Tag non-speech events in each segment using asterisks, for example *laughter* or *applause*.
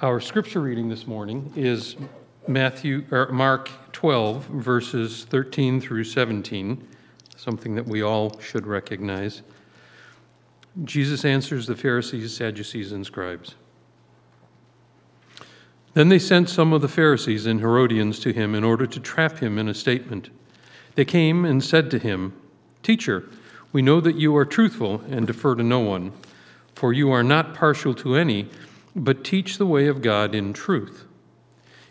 Our scripture reading this morning is Matthew or Mark 12 verses 13 through 17, something that we all should recognize. Jesus answers the Pharisees, Sadducees, and scribes. Then they sent some of the Pharisees and Herodians to him in order to trap him in a statement. They came and said to him, Teacher, we know that you are truthful and defer to no one, for you are not partial to any, but teach the way of God in truth.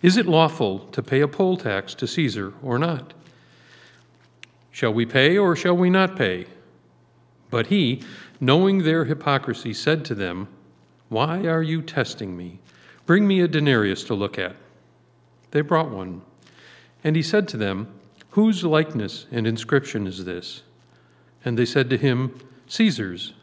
Is it lawful to pay a poll tax to Caesar or not? Shall we pay or shall we not pay? But he, knowing their hypocrisy, said to them, Why are you testing me? Bring me a denarius to look at. They brought one. And he said to them, Whose likeness and inscription is this? And they said to him, Caesar's.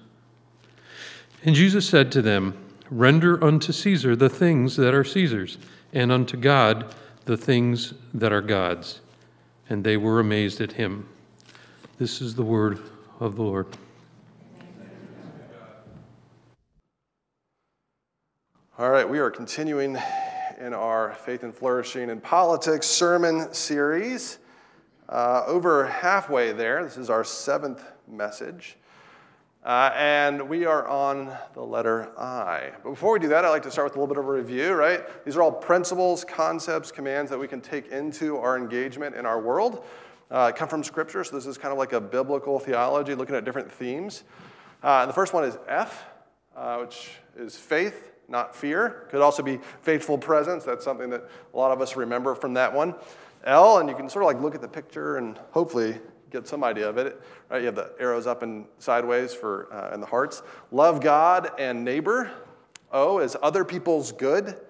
And Jesus said to them, Render unto Caesar the things that are Caesar's, and unto God the things that are God's. And they were amazed at him. This is the word of the Lord. All right, we are continuing in our Faith and Flourishing in Politics sermon series. Uh, over halfway there, this is our seventh message. Uh, and we are on the letter I. But before we do that, I'd like to start with a little bit of a review, right? These are all principles, concepts, commands that we can take into our engagement in our world. Uh, come from Scripture, so this is kind of like a biblical theology looking at different themes. Uh, and the first one is F, uh, which is faith not fear. Could also be faithful presence. That's something that a lot of us remember from that one. L, and you can sort of like look at the picture and hopefully get some idea of it. Right? You have the arrows up and sideways for uh, and the hearts. Love God and neighbor. O is other people's good.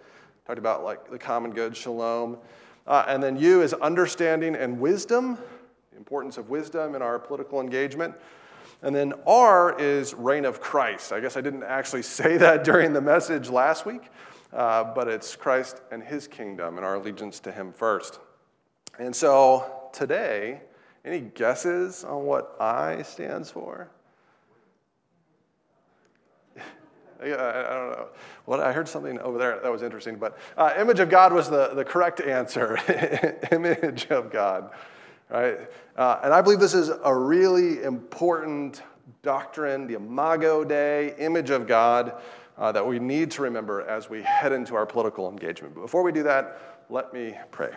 Talked about like the common good, shalom. Uh, and then U is understanding and wisdom. The importance of wisdom in our political engagement. And then R is reign of Christ. I guess I didn't actually *laughs* say that during the message last week, uh, but it's Christ and his kingdom and our allegiance to him first. And so today, any guesses on what I stands for? *laughs* I, don't know. What I heard something over there that was interesting, but uh, image of God was the, the correct answer. *laughs* image of God right? Uh, and I believe this is a really important doctrine, the Imago Dei, image of God, uh, that we need to remember as we head into our political engagement. But before we do that, let me pray.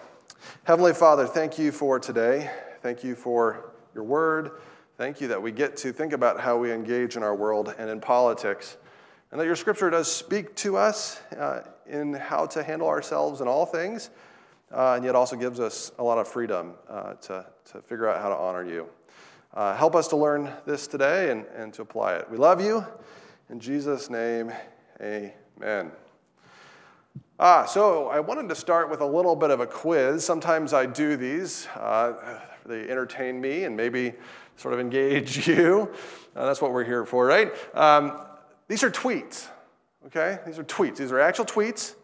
Heavenly Father, thank you for today. Thank you for your word. Thank you that we get to think about how we engage in our world and in politics, and that your scripture does speak to us uh, in how to handle ourselves in all things uh, and yet also gives us a lot of freedom uh, to, to figure out how to honor you. Uh, help us to learn this today and, and to apply it. We love you. In Jesus' name, amen. Ah, so I wanted to start with a little bit of a quiz. Sometimes I do these. Uh, they entertain me and maybe sort of engage *laughs* you. Uh, that's what we're here for, right? Um, these are tweets, okay? These are tweets. These are actual tweets.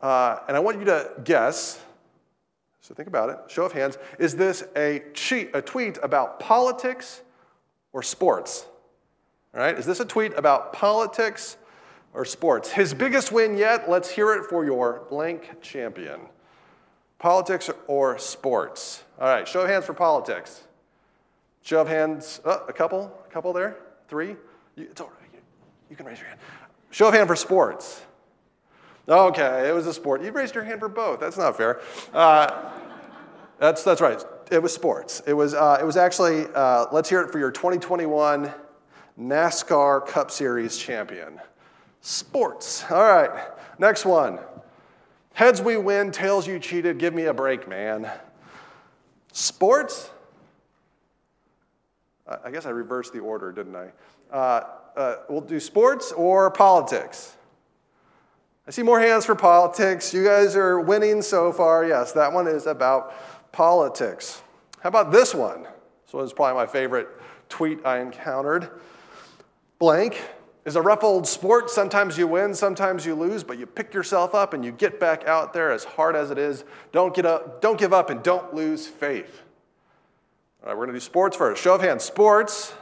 Uh, and I want you to guess, so think about it, show of hands, is this a, cheat, a tweet about politics or sports? All right, is this a tweet about politics or sports? His biggest win yet, let's hear it for your blank champion. Politics or sports? All right, show of hands for politics. Show of hands, oh, a couple, a couple there, three. You, all right, you, you can raise your hand. Show of hand for sports. Okay, it was a sport. You raised your hand for both. That's not fair. Uh, that's, that's right. It was sports. It was, uh, it was actually, uh, let's hear it for your 2021 NASCAR Cup Series champion. Sports. All right, next one. Heads we win, tails you cheated. Give me a break, man. Sports. I guess I reversed the order, didn't I? Uh, uh, we'll do sports or politics. I see more hands for politics. You guys are winning so far. Yes, that one is about politics. How about this one? This one is probably my favorite tweet I encountered. Blank is a rough old sport. Sometimes you win, sometimes you lose, but you pick yourself up and you get back out there as hard as it is. Don't, get up, don't give up and don't lose faith. All right, we're going to do sports first. Show of hands. Sports.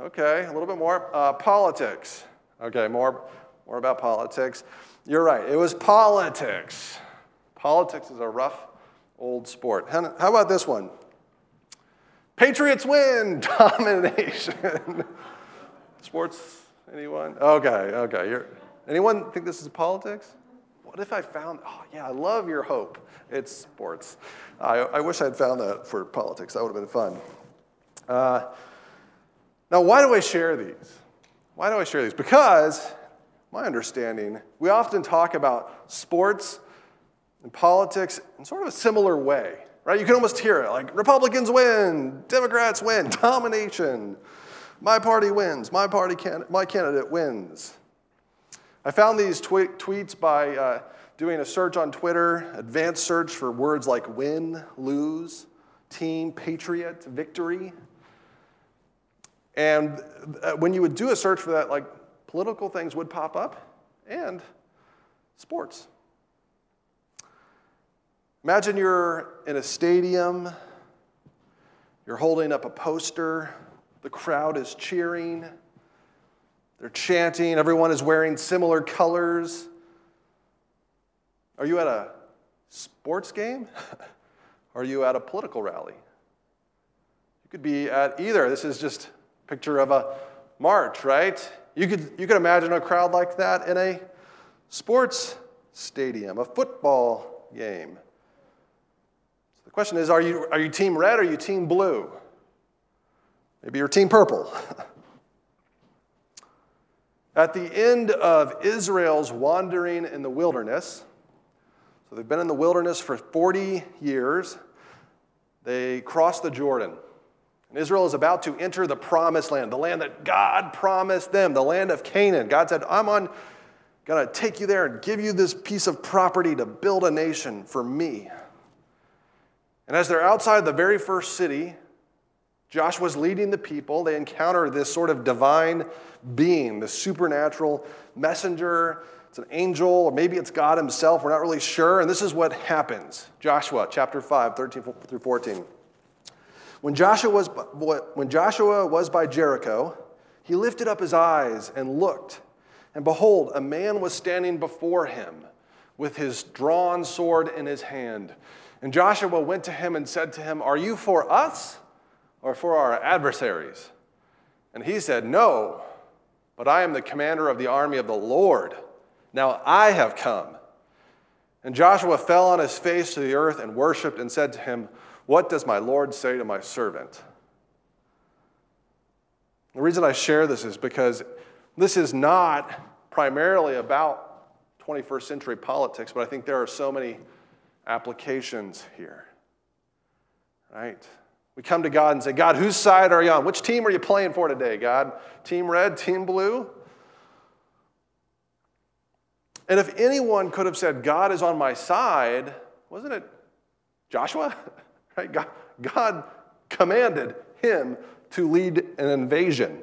Okay, a little bit more. Uh, politics. Okay, more more about politics. You're right, it was politics. Politics is a rough old sport. How about this one? Patriots win, *laughs* domination. Sports, anyone? Okay, okay. You're, anyone think this is politics? What if I found, oh yeah, I love your hope. It's sports. I, I wish I'd found that for politics. That would have been fun. Uh, now, why do I share these? Why do I share these? Because, my understanding, we often talk about sports and politics in sort of a similar way, right? You can almost hear it like Republicans win, Democrats win, domination. My party wins, my party can, my candidate wins. I found these tw- tweets by uh, doing a search on Twitter, advanced search for words like win, lose, team, patriot, victory. And uh, when you would do a search for that, like political things would pop up and sports. Imagine you're in a stadium, you're holding up a poster, the crowd is cheering, they're chanting, everyone is wearing similar colors. Are you at a sports game? *laughs* Are you at a political rally? You could be at either. This is just a picture of a march, right? You could, you could imagine a crowd like that in a sports stadium, a football game. So the question is are you, are you team red or are you team blue? Maybe you're team purple. At the end of Israel's wandering in the wilderness, so they've been in the wilderness for 40 years. They cross the Jordan. And Israel is about to enter the promised land, the land that God promised them, the land of Canaan. God said, I'm on to take you there and give you this piece of property to build a nation for me. And as they're outside the very first city, Joshua's leading the people. They encounter this sort of divine being, the supernatural messenger it's an angel, or maybe it's God himself. We're not really sure. And this is what happens Joshua chapter 5, 13 through 14. When Joshua was, when Joshua was by Jericho, he lifted up his eyes and looked, and behold, a man was standing before him with his drawn sword in his hand. And Joshua went to him and said to him, Are you for us or for our adversaries? And he said, No, but I am the commander of the army of the Lord. Now I have come. And Joshua fell on his face to the earth and worshiped and said to him, What does my Lord say to my servant? The reason I share this is because this is not primarily about 21st century politics, but I think there are so many applications here. Right? We come to God and say, God, whose side are you on? Which team are you playing for today, God? Team red, team blue? And if anyone could have said, God is on my side, wasn't it Joshua? *laughs* right? God, God commanded him to lead an invasion,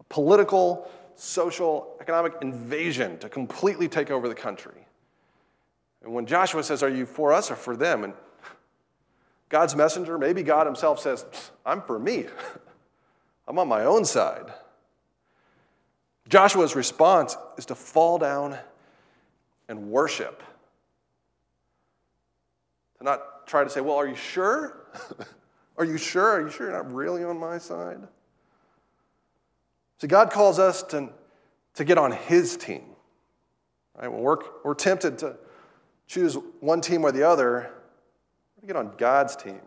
a political, social, economic invasion to completely take over the country. And when Joshua says, Are you for us or for them? And God's messenger, maybe God himself says, I'm for me. *laughs* I'm on my own side. Joshua's response is to fall down and worship. To not try to say, well, are you sure? *laughs* are you sure? Are you sure you're not really on my side? See, God calls us to, to get on His team. Right? We're, we're tempted to choose one team or the other, we get on God's team.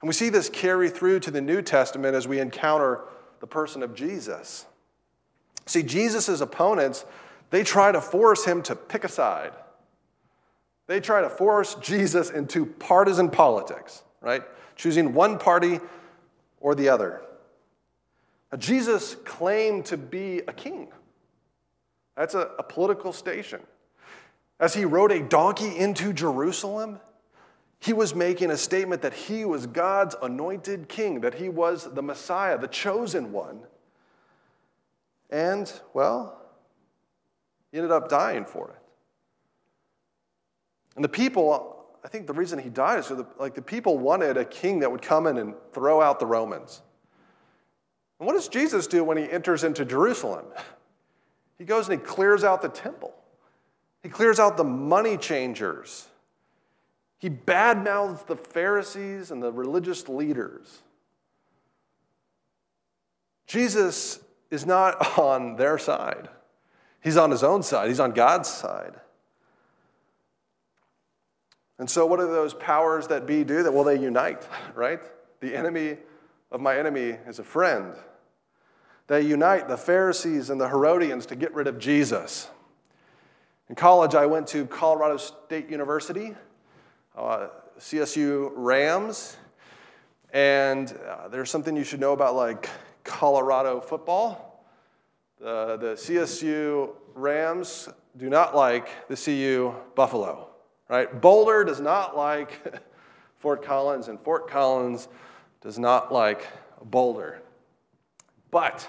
And we see this carry through to the New Testament as we encounter the person of Jesus. See, Jesus' opponents they try to force him to pick a side. They try to force Jesus into partisan politics, right? Choosing one party or the other. Now, Jesus claimed to be a king. That's a, a political station. As he rode a donkey into Jerusalem, he was making a statement that he was God's anointed king, that he was the Messiah, the chosen one. And, well, he ended up dying for it. And the people, I think the reason he died is the, like the people wanted a king that would come in and throw out the Romans. And what does Jesus do when he enters into Jerusalem? He goes and he clears out the temple. He clears out the money changers. He badmouths the Pharisees and the religious leaders. Jesus is not *laughs* on their side. He's on his own side. He's on God's side. And so, what do those powers that be do? That well, they unite, right? The enemy of my enemy is a friend. They unite the Pharisees and the Herodians to get rid of Jesus. In college, I went to Colorado State University, uh, CSU Rams, and uh, there's something you should know about like Colorado football. The, the CSU Rams do not like the CU Buffalo, right? Boulder does not like *laughs* Fort Collins, and Fort Collins does not like Boulder. But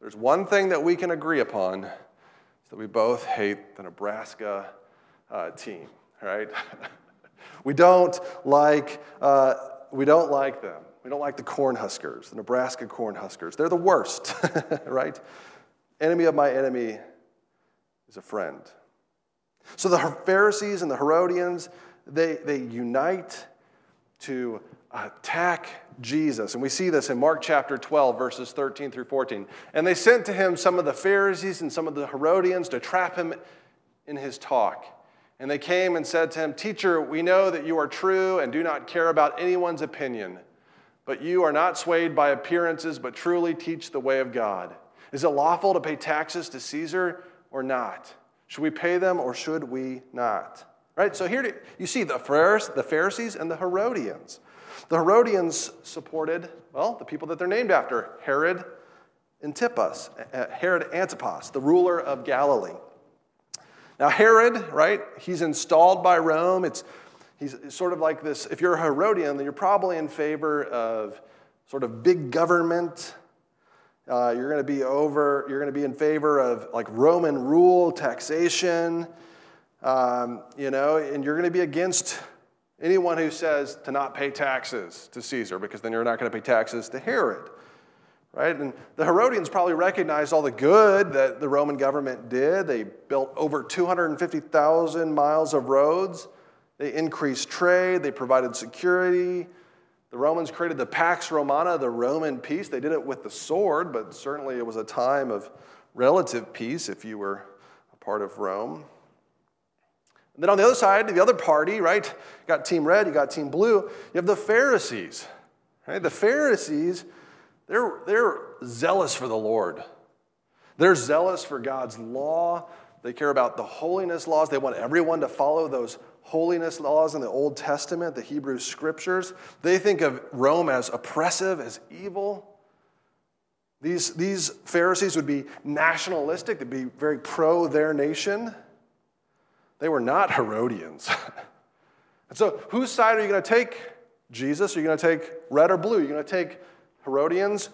there's one thing that we can agree upon is that we both hate the Nebraska uh, team, right? *laughs* we don't like uh, we don't like them. We don't like the Cornhuskers, the Nebraska Cornhuskers. They're the worst, *laughs* right? Enemy of my enemy is a friend. So the Pharisees and the Herodians, they, they unite to attack Jesus. And we see this in Mark chapter 12, verses 13 through 14. And they sent to him some of the Pharisees and some of the Herodians to trap him in his talk. And they came and said to him, Teacher, we know that you are true and do not care about anyone's opinion, but you are not swayed by appearances, but truly teach the way of God. Is it lawful to pay taxes to Caesar or not? Should we pay them or should we not? Right? So here you see the Pharisees and the Herodians. The Herodians supported, well, the people that they're named after Herod Antipas, uh, Herod Antipas, the ruler of Galilee. Now, Herod, right, he's installed by Rome. It's, he's sort of like this if you're a Herodian, then you're probably in favor of sort of big government. Uh, you're going to be over, you're going to be in favor of like Roman rule, taxation, um, you know, and you're going to be against anyone who says to not pay taxes to Caesar because then you're not going to pay taxes to Herod right? And the Herodians probably recognized all the good that the Roman government did. They built over 250,000 miles of roads, they increased trade, they provided security. The Romans created the Pax Romana, the Roman peace. They did it with the sword, but certainly it was a time of relative peace if you were a part of Rome. And then on the other side, the other party, right? You got team red, you got team blue. You have the Pharisees, right? The Pharisees they're, they're zealous for the Lord. They're zealous for God's law. They care about the holiness laws. They want everyone to follow those holiness laws in the Old Testament, the Hebrew scriptures. They think of Rome as oppressive, as evil. These, these Pharisees would be nationalistic, they'd be very pro their nation. They were not Herodians. *laughs* and so, whose side are you going to take? Jesus? Are you going to take red or blue? Are you going to take Herodians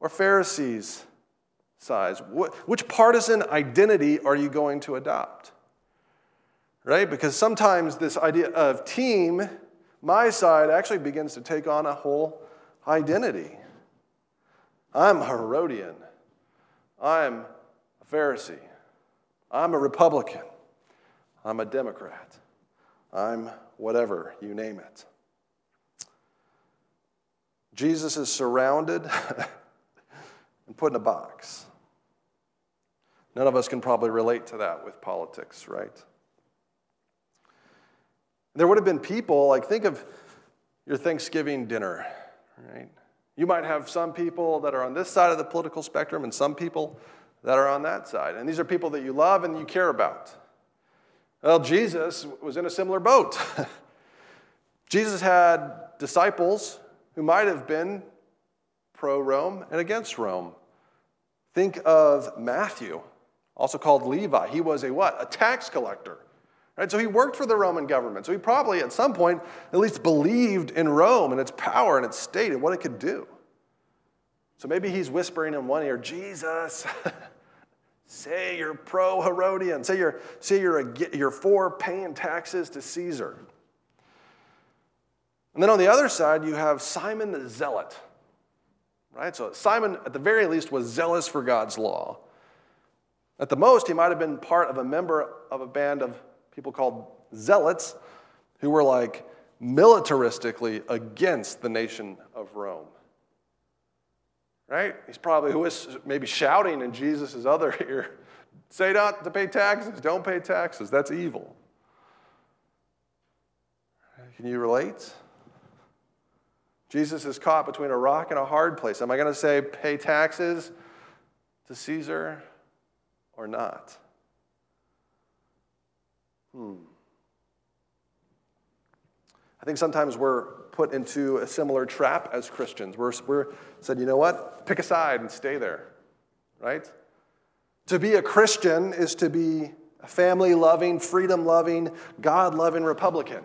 or Pharisees' sides? Which partisan identity are you going to adopt? Right? Because sometimes this idea of team, my side, actually begins to take on a whole identity. I'm a Herodian. I'm a Pharisee. I'm a Republican. I'm a Democrat. I'm whatever, you name it. Jesus is surrounded *laughs* and put in a box. None of us can probably relate to that with politics, right? There would have been people, like, think of your Thanksgiving dinner, right? You might have some people that are on this side of the political spectrum and some people that are on that side. And these are people that you love and you care about. Well, Jesus was in a similar boat. *laughs* Jesus had disciples who might have been pro Rome and against Rome. Think of Matthew, also called Levi. He was a what? A tax collector. Right? So he worked for the Roman government. So he probably at some point at least believed in Rome and its power and its state and what it could do. So maybe he's whispering in one ear, Jesus, *laughs* say you're pro Herodian. Say you're, say you're, a, you're for paying taxes to Caesar. And then on the other side, you have Simon the Zealot. Right? So Simon, at the very least, was zealous for God's law. At the most, he might have been part of a member of a band of people called zealots who were like militaristically against the nation of Rome. Right? He's probably who was maybe shouting in Jesus' other ear, say not to pay taxes, don't pay taxes. That's evil. Can you relate? Jesus is caught between a rock and a hard place. Am I going to say pay taxes to Caesar or not? Hmm. I think sometimes we're put into a similar trap as Christians. We're, we're said, you know what? Pick a side and stay there, right? To be a Christian is to be a family loving, freedom loving, God loving Republican.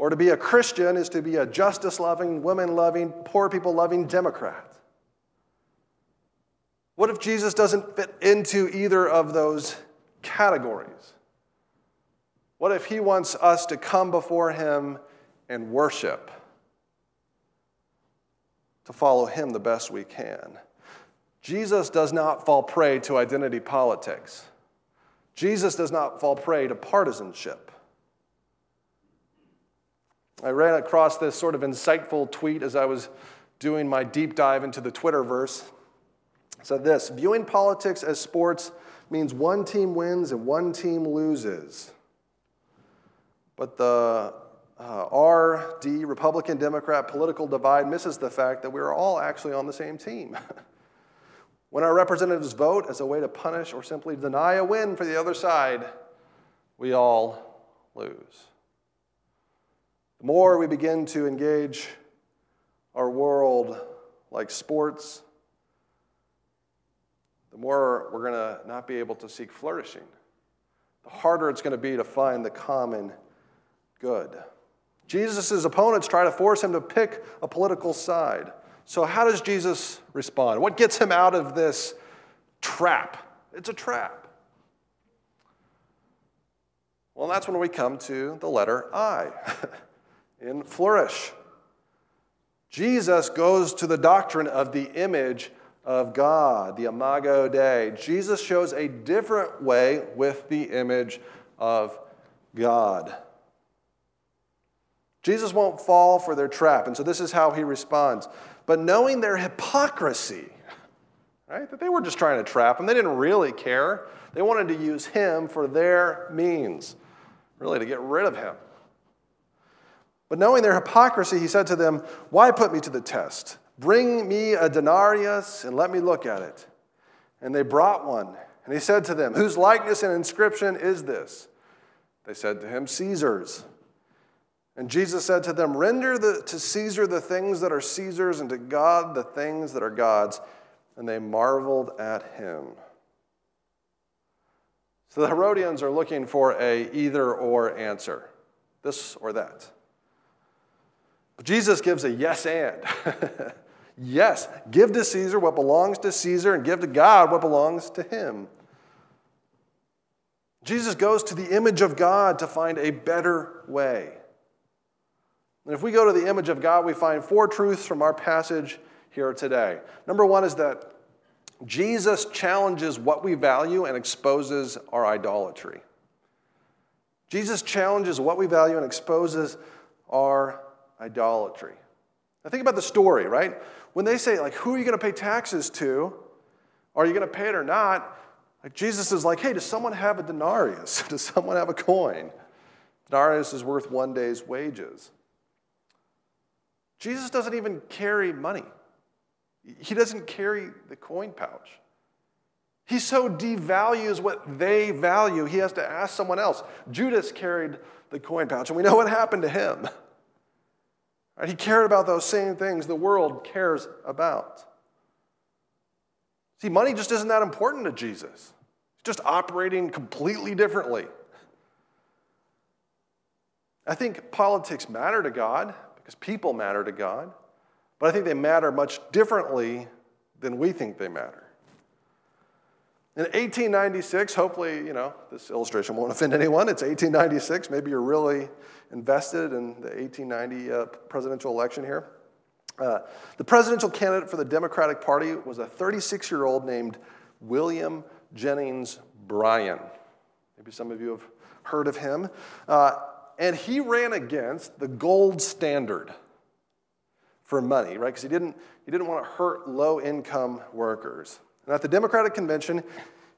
Or to be a Christian is to be a justice loving, women loving, poor people loving Democrat. What if Jesus doesn't fit into either of those categories? What if he wants us to come before him and worship? To follow him the best we can. Jesus does not fall prey to identity politics. Jesus does not fall prey to partisanship. I ran across this sort of insightful tweet as I was doing my deep dive into the Twitterverse. It said this Viewing politics as sports means one team wins and one team loses. But the uh, RD, Republican Democrat political divide, misses the fact that we are all actually on the same team. *laughs* when our representatives vote as a way to punish or simply deny a win for the other side, we all lose. The more we begin to engage our world like sports, the more we're going to not be able to seek flourishing. The harder it's going to be to find the common good. Jesus' opponents try to force him to pick a political side. So, how does Jesus respond? What gets him out of this trap? It's a trap. Well, that's when we come to the letter I. *laughs* in flourish. Jesus goes to the doctrine of the image of God, the Imago Dei. Jesus shows a different way with the image of God. Jesus won't fall for their trap, and so this is how he responds. But knowing their hypocrisy, right, that they were just trying to trap him, they didn't really care. They wanted to use him for their means, really, to get rid of him. But knowing their hypocrisy, he said to them, Why put me to the test? Bring me a denarius and let me look at it. And they brought one. And he said to them, Whose likeness and inscription is this? They said to him, Caesar's. And Jesus said to them, Render the, to Caesar the things that are Caesar's, and to God the things that are God's. And they marveled at him. So the Herodians are looking for a either or answer this or that. Jesus gives a yes and. *laughs* yes, give to Caesar what belongs to Caesar and give to God what belongs to him. Jesus goes to the image of God to find a better way. And if we go to the image of God, we find four truths from our passage here today. Number one is that Jesus challenges what we value and exposes our idolatry. Jesus challenges what we value and exposes our idolatry. Now think about the story, right? When they say, like, who are you going to pay taxes to? Are you going to pay it or not? Like Jesus is like, hey, does someone have a denarius? *laughs* does someone have a coin? Denarius is worth one day's wages. Jesus doesn't even carry money. He doesn't carry the coin pouch. He so devalues what they value, he has to ask someone else. Judas carried the coin pouch, and we know what happened to him. *laughs* Right? He cared about those same things the world cares about. See, money just isn't that important to Jesus. He's just operating completely differently. I think politics matter to God because people matter to God, but I think they matter much differently than we think they matter. In 1896, hopefully, you know, this illustration won't offend anyone. It's 1896. Maybe you're really invested in the 1890 uh, presidential election here. Uh, the presidential candidate for the Democratic Party was a 36 year old named William Jennings Bryan. Maybe some of you have heard of him. Uh, and he ran against the gold standard for money, right? Because he didn't, he didn't want to hurt low income workers. And at the Democratic Convention,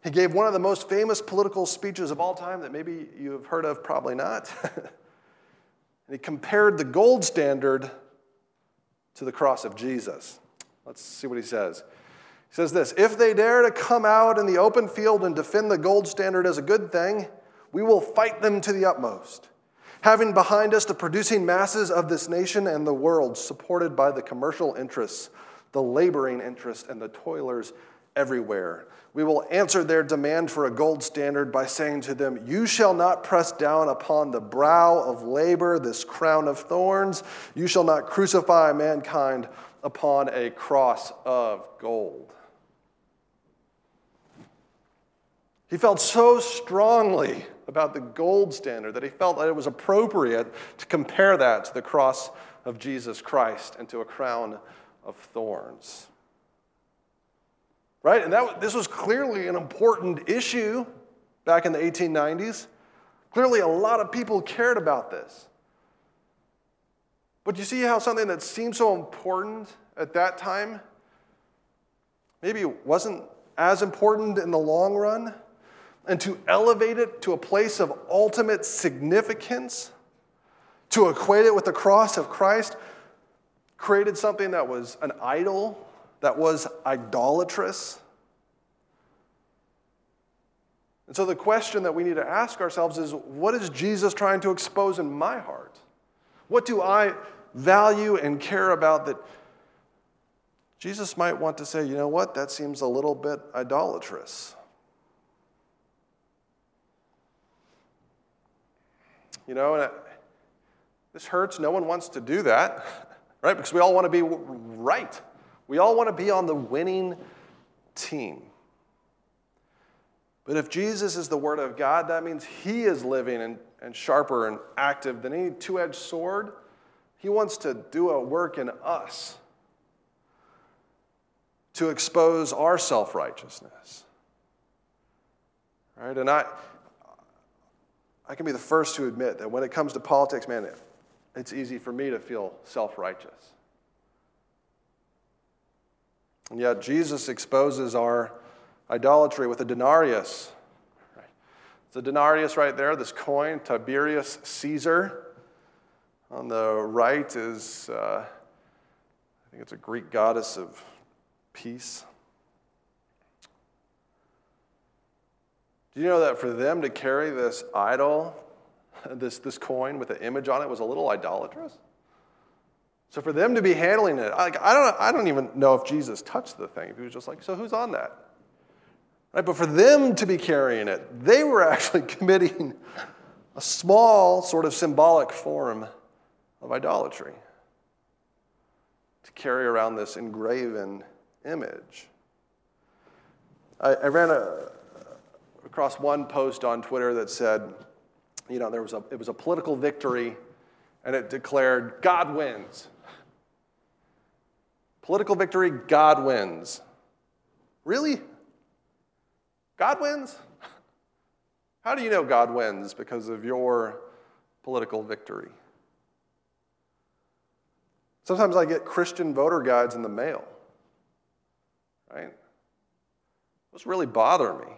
he gave one of the most famous political speeches of all time that maybe you have heard of, probably not. *laughs* and he compared the gold standard to the cross of Jesus. Let's see what he says. He says this If they dare to come out in the open field and defend the gold standard as a good thing, we will fight them to the utmost having behind us the producing masses of this nation and the world, supported by the commercial interests, the laboring interests, and the toilers everywhere. We will answer their demand for a gold standard by saying to them, You shall not press down upon the brow of labor this crown of thorns. You shall not crucify mankind upon a cross of gold. He felt so strongly about the gold standard that he felt that it was appropriate to compare that to the cross of Jesus Christ and to a crown of thorns. Right? And that, this was clearly an important issue back in the 1890s. Clearly, a lot of people cared about this. But you see how something that seemed so important at that time maybe wasn't as important in the long run? and to elevate it to a place of ultimate significance, to equate it with the cross of Christ, created something that was an idol, that was idolatrous. And so the question that we need to ask ourselves is what is Jesus trying to expose in my heart? What do I value and care about that Jesus might want to say, you know what, that seems a little bit idolatrous? You know, and it, this hurts. No one wants to do that, *laughs* right? Because we all want to be right. We all want to be on the winning team. But if Jesus is the Word of God, that means He is living and, and sharper and active than any two edged sword. He wants to do a work in us to expose our self righteousness. Right? And I, I can be the first to admit that when it comes to politics, man, it's easy for me to feel self righteous. And yet, Jesus exposes our idolatry with a denarius. It's a denarius right there, this coin, Tiberius Caesar. On the right is, uh, I think it's a Greek goddess of peace. Do you know that for them to carry this idol, *laughs* this, this coin with an image on it, was a little idolatrous? So for them to be handling it, like, I, don't, I don't even know if Jesus touched the thing. He was just like, so who's on that? Right? But for them to be carrying it, they were *laughs* actually committing a small, sort of symbolic form of idolatry to carry around this engraven image. I, I ran a, across one post on Twitter that said, you know, there was a, it was a political victory and it declared, God wins. Political victory, God wins. Really? God wins? *laughs* How do you know God wins because of your political victory? Sometimes I get Christian voter guides in the mail, right? Those really bother me.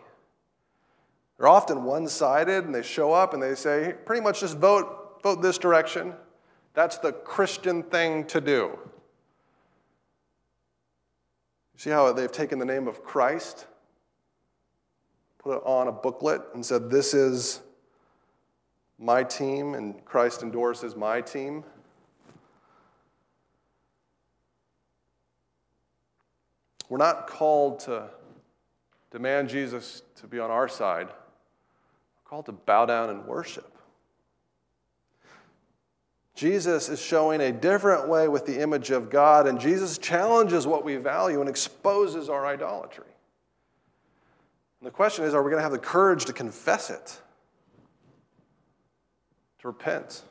They're often one sided and they show up and they say, pretty much just vote, vote this direction. That's the Christian thing to do. See how they've taken the name of Christ, put it on a booklet, and said, This is my team, and Christ endorses my team. We're not called to demand Jesus to be on our side We're called to bow down and worship. Jesus is showing a different way with the image of God, and Jesus challenges what we value and exposes our idolatry. And the question is are we going to have the courage to confess it, to repent?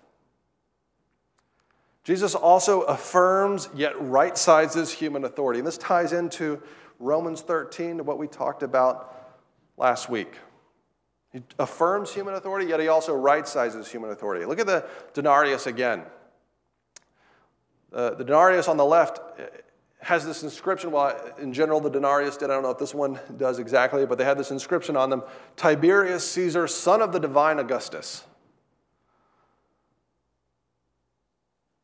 Jesus also affirms yet right sizes human authority. And this ties into Romans 13, what we talked about last week. He affirms human authority, yet he also right sizes human authority. Look at the denarius again. Uh, the denarius on the left uh, has this inscription. Well, in general, the denarius did. I don't know if this one does exactly, but they had this inscription on them Tiberius Caesar, son of the divine Augustus.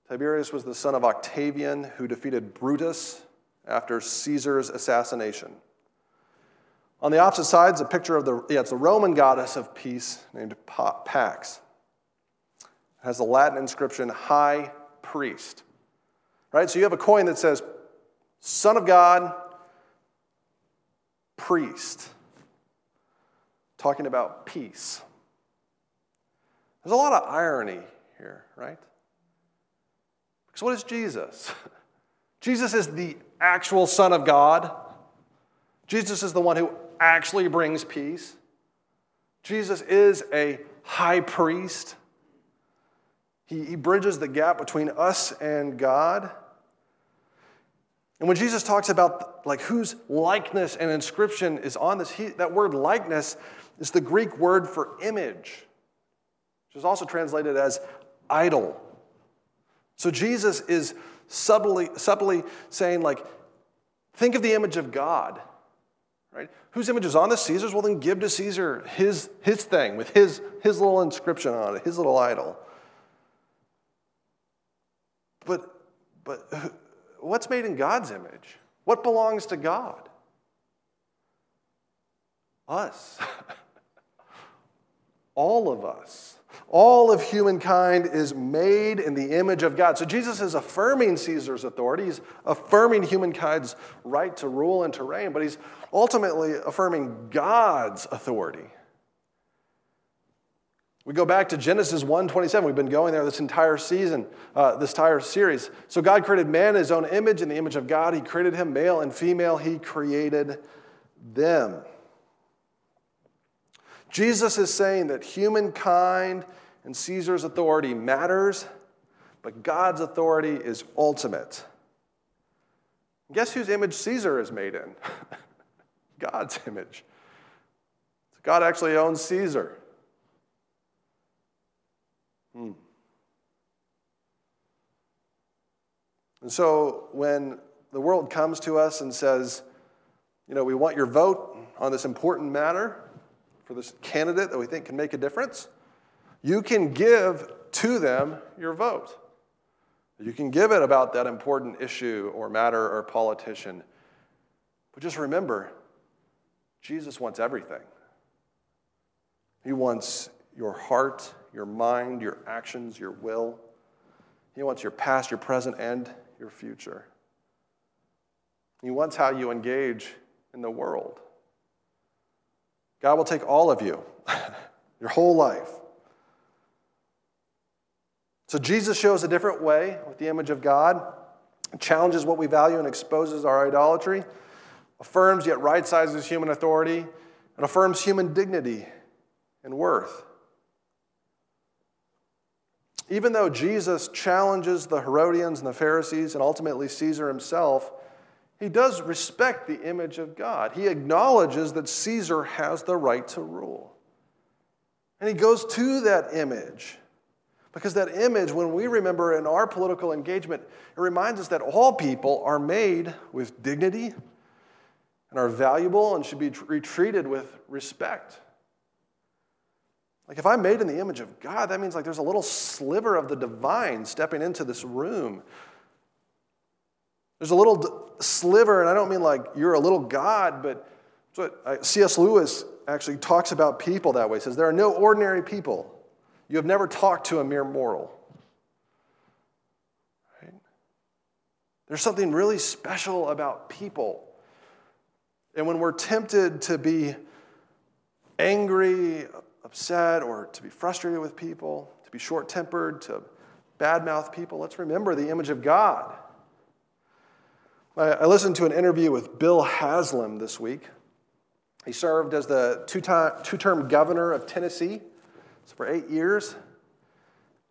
Tiberius was the son of Octavian, who defeated Brutus after Caesar's assassination. On the opposite side is a picture of the, yeah, it's the Roman goddess of peace named Pax. It has the Latin inscription, High Priest. Right? So you have a coin that says, Son of God, Priest. Talking about peace. There's a lot of irony here, right? Because what is Jesus? *laughs* Jesus is the actual Son of God. Jesus is the one who actually brings peace. Jesus is a high priest. He, he bridges the gap between us and God. And when Jesus talks about like whose likeness and inscription is on this, he, that word likeness is the Greek word for image, which is also translated as idol. So Jesus is subtly, subtly saying, like, think of the image of God. Right? Whose image is on the Caesar's? Well, then give to Caesar his, his thing with his, his little inscription on it, his little idol. But, but what's made in God's image? What belongs to God? Us. *laughs* All of us. All of humankind is made in the image of God. So Jesus is affirming Caesar's authority. He's affirming humankind's right to rule and to reign, but he's ultimately affirming God's authority. We go back to Genesis 1:27. We've been going there this entire season, uh, this entire series. So God created man in his own image, in the image of God. He created him, male and female. He created them. Jesus is saying that humankind and Caesar's authority matters, but God's authority is ultimate. Guess whose image Caesar is made in? *laughs* God's image. God actually owns Caesar. Hmm. And so when the world comes to us and says, you know, we want your vote on this important matter for this candidate that we think can make a difference, you can give to them your vote. You can give it about that important issue or matter or politician. But just remember, Jesus wants everything. He wants your heart, your mind, your actions, your will. He wants your past, your present, and your future. He wants how you engage in the world. God will take all of you, *laughs* your whole life. So Jesus shows a different way with the image of God, challenges what we value and exposes our idolatry, affirms yet right sizes human authority, and affirms human dignity and worth. Even though Jesus challenges the Herodians and the Pharisees and ultimately Caesar himself, he does respect the image of God. He acknowledges that Caesar has the right to rule. And he goes to that image because that image, when we remember in our political engagement, it reminds us that all people are made with dignity and are valuable and should be treated with respect. Like if I'm made in the image of God, that means like there's a little sliver of the divine stepping into this room. There's a little d- sliver, and I don't mean like you're a little God, but what uh, C.S. Lewis actually talks about people that way. He says there are no ordinary people. You have never talked to a mere mortal. Right? There's something really special about people. And when we're tempted to be angry, upset, or to be frustrated with people, to be short tempered, to badmouth people, let's remember the image of God. I listened to an interview with Bill Haslam this week. He served as the two term governor of Tennessee so for eight years,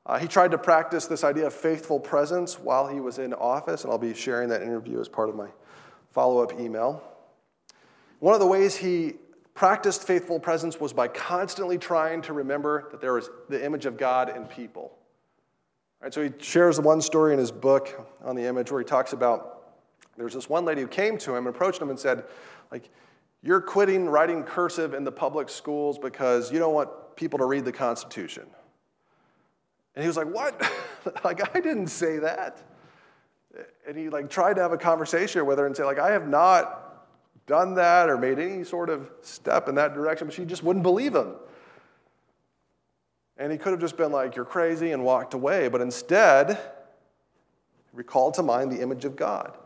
uh, he tried to practice this idea of faithful presence while he was in office, and I'll be sharing that interview as part of my follow up email. One of the ways he practiced faithful presence was by constantly trying to remember that there was the image of God in people. Right, so he shares one story in his book on the image where he talks about there's this one lady who came to him and approached him and said, like, you're quitting writing cursive in the public schools because you don't want people to read the Constitution. And he was like, What? *laughs* like, I didn't say that. And he like tried to have a conversation with her and say, like, I have not done that or made any sort of step in that direction, but she just wouldn't believe him. And he could have just been like, You're crazy, and walked away. But instead, he recalled to mind the image of God.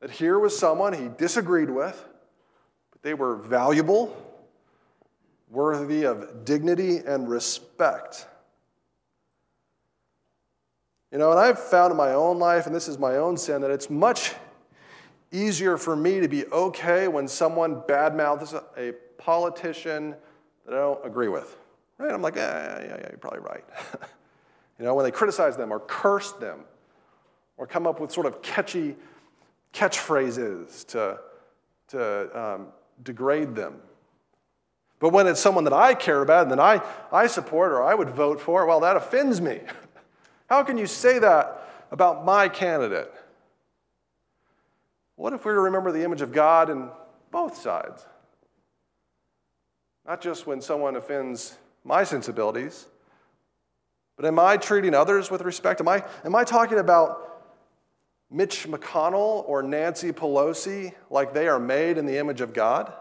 That here was someone he disagreed with, but they were valuable, worthy of dignity and respect. You know, and I've found in my own life, and this is my own sin, that it's much easier for me to be okay when someone badmouths a politician that I don't agree with. Right? I'm like, yeah, yeah, yeah, you're probably right. *laughs* you know, when they criticize them or curse them or come up with sort of catchy catchphrases to, to um, degrade them. But when it's someone that I care about and that I, I support or I would vote for, well, that offends me. *laughs* How can you say that about my candidate? What if we remember the image of God in both sides? Not just when someone offends my sensibilities, but am I treating others with respect? Am I, am I talking about Mitch McConnell or Nancy Pelosi like they are made in the image of God?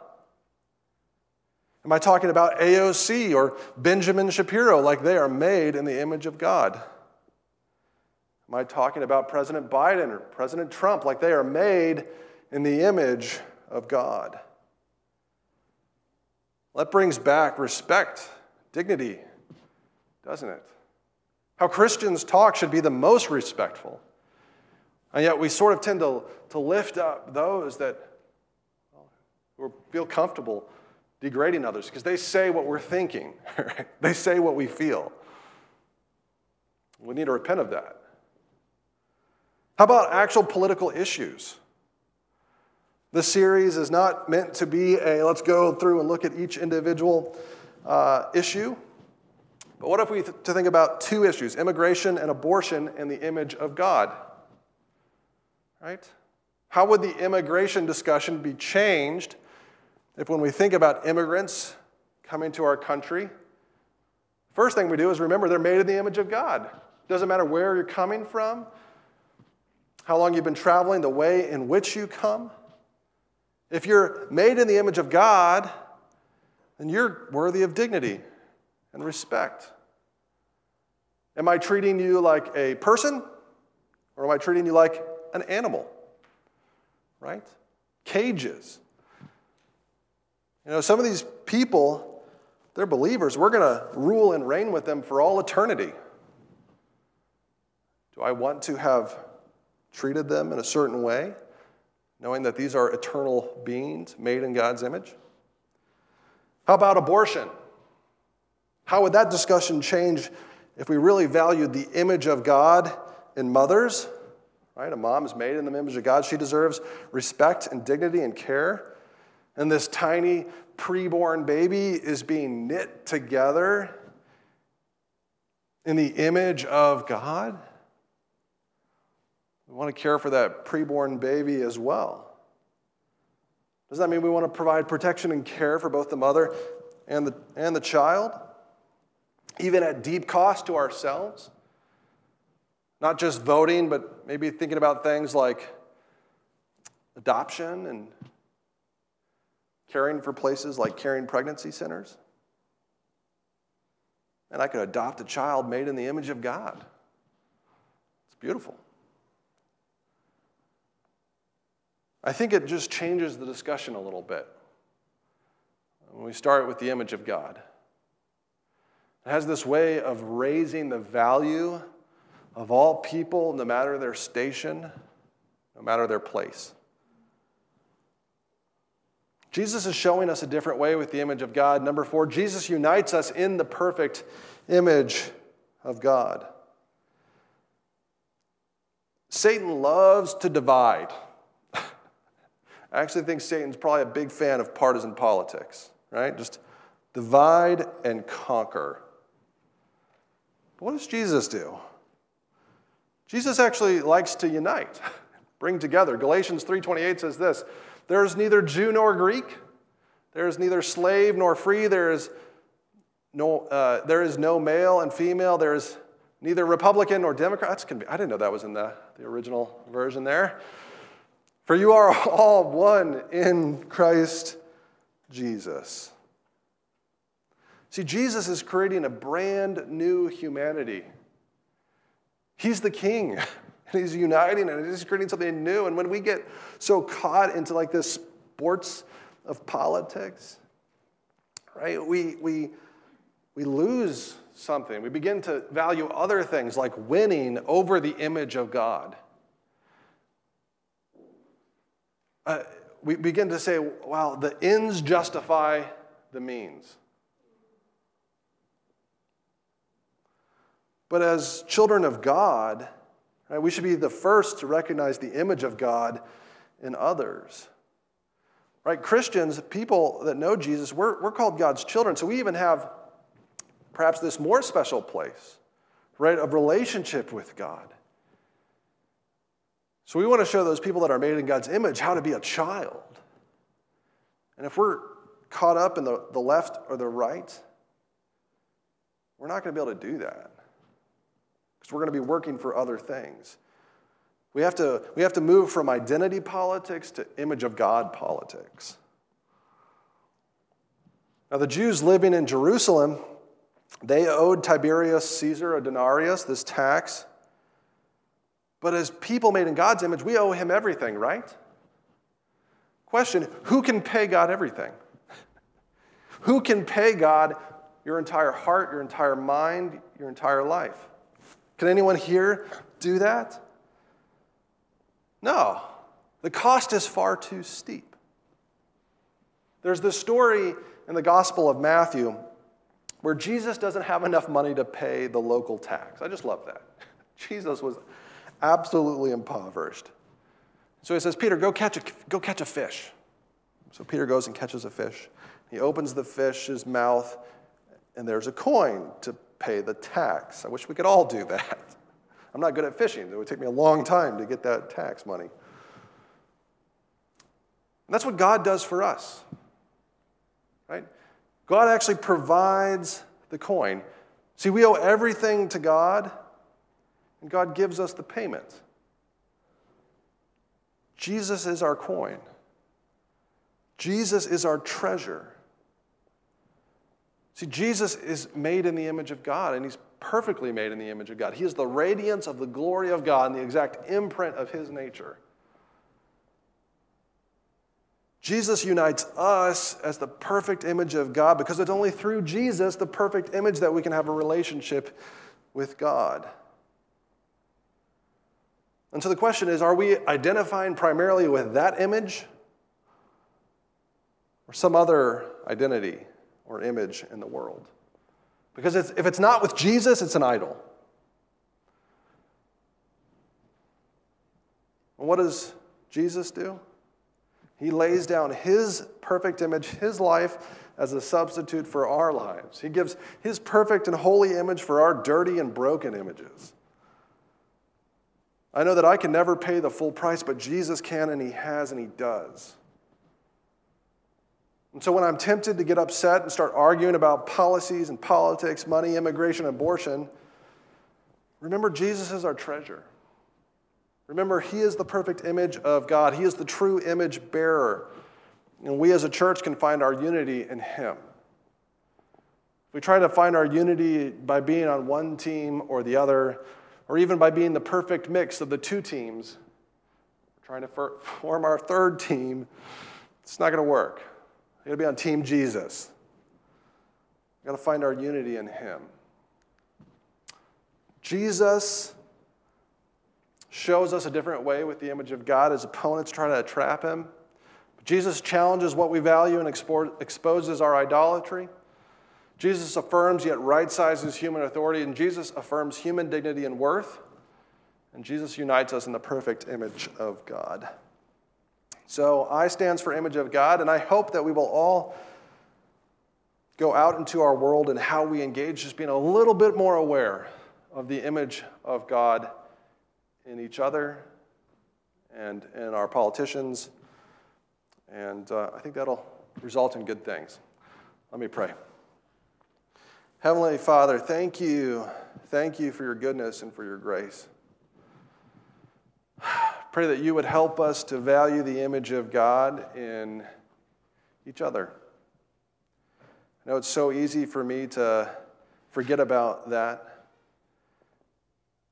Am I talking about AOC or Benjamin Shapiro like they are made in the image of God? Am I talking about President Biden or President Trump like they are made in the image of God? That brings back respect, dignity, doesn't it? How Christians talk should be the most respectful. And yet we sort of tend to, to lift up those that well, feel comfortable degrading others because they say what we're thinking, *laughs* right? they say what we feel. We need to repent of that. How about actual political issues? This series is not meant to be a let's go through and look at each individual uh, issue. But what if we th- to think about two issues, immigration and abortion, in the image of God? Right? How would the immigration discussion be changed if, when we think about immigrants coming to our country, first thing we do is remember they're made in the image of God. Doesn't matter where you're coming from, how long you've been traveling, the way in which you come. If you're made in the image of God, then you're worthy of dignity and respect. Am I treating you like a person or am I treating you like an animal? Right? Cages. You know, some of these people, they're believers. We're going to rule and reign with them for all eternity. Do I want to have treated them in a certain way, knowing that these are eternal beings made in God's image? How about abortion? How would that discussion change if we really valued the image of God in mothers? Right? A mom is made in the image of God. She deserves respect and dignity and care. And this tiny preborn baby is being knit together in the image of God. We want to care for that preborn baby as well. Does that mean we want to provide protection and care for both the mother and the, and the child? Even at deep cost to ourselves? Not just voting, but maybe thinking about things like adoption and caring for places like caring pregnancy centers. And I could adopt a child made in the image of God. It's beautiful. I think it just changes the discussion a little bit. When we start with the image of God, it has this way of raising the value of all people, no matter their station, no matter their place. Jesus is showing us a different way with the image of God. Number four, Jesus unites us in the perfect image of God. Satan loves to divide *laughs* I actually think Satan's probably a big fan of partisan politics, right? Just divide and conquer. But what does Jesus do? Jesus actually likes to unite, *laughs* bring together. Galatians 3:28 says this, there is neither Jew nor Greek, there is neither slave nor free, there is no, uh, there is no male and female, there is neither Republican nor Democrat. That's be, I didn't know that was in the, the original version there. For you are *laughs* all one in Christ Jesus. See, Jesus is creating a brand new humanity. He's the king, *laughs* he's uniting, and he's creating something new. And when we get so caught into like this sports of politics, right, we, we, we lose something. We begin to value other things like winning over the image of God. Uh, we begin to say, well, the ends justify the means. But as children of God, right, we should be the first to recognize the image of God in others. Right? Christians, people that know Jesus, we're, we're called God's children. So we even have perhaps this more special place, right, of relationship with God. So we want to show those people that are made in God's image how to be a child. And if we're caught up in the, the left or the right, we're not going to be able to do that because we're going to be working for other things. We have, to, we have to move from identity politics to image of God politics. Now, the Jews living in Jerusalem they owed Tiberius Caesar a denarius, this tax. But as people made in God's image, we owe him everything, right? Question Who can pay God everything? Who can pay God your entire heart, your entire mind, your entire life? Can anyone here do that? No. The cost is far too steep. There's this story in the Gospel of Matthew where Jesus doesn't have enough money to pay the local tax. I just love that. *laughs* Jesus was absolutely impoverished. So he says, Peter, go catch a, go catch a fish. So Peter goes and catches a fish. He opens the fish's mouth, and there's a coin to pay the tax. I wish we could all do that. *laughs* I'm not good at fishing. It would take me a long time to get that tax money. And that's what God does for us. Right? God actually provides the coin. See, we owe everything to God, and God gives us the payment. Jesus is our coin. Jesus is our treasure. See, Jesus is made in the image of God, and he's perfectly made in the image of God. He is the radiance of the glory of God and the exact imprint of his nature. Jesus unites us as the perfect image of God because it's only through Jesus, the perfect image, that we can have a relationship with God. And so the question is are we identifying primarily with that image or some other identity or image in the world? Because if it's not with Jesus, it's an idol. And what does Jesus do? He lays down his perfect image, his life, as a substitute for our lives. He gives his perfect and holy image for our dirty and broken images. I know that I can never pay the full price, but Jesus can, and he has, and he does. And so when I'm tempted to get upset and start arguing about policies and politics, money, immigration, abortion, remember Jesus is our treasure. Remember, He is the perfect image of God, He is the true image bearer. And we as a church can find our unity in Him. If we try to find our unity by being on one team or the other, or even by being the perfect mix of the two teams, trying to form our third team, it's not going to work. Going to be on Team Jesus. We've got to find our unity in Him. Jesus shows us a different way with the image of God. His opponents try to trap him. Jesus challenges what we value and exposes our idolatry. Jesus affirms yet right sizes human authority, and Jesus affirms human dignity and worth. And Jesus unites us in the perfect image of God. So I stands for image of God, and I hope that we will all go out into our world and how we engage, just being a little bit more aware of the image of God in each other and in our politicians. And uh, I think that'll result in good things. Let me pray. Heavenly Father, thank you. Thank you for your goodness and for your grace. Pray that you would help us to value the image of God in each other. I know it's so easy for me to forget about that,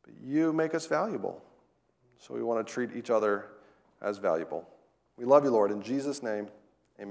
but you make us valuable. So we want to treat each other as valuable. We love you, Lord. In Jesus' name,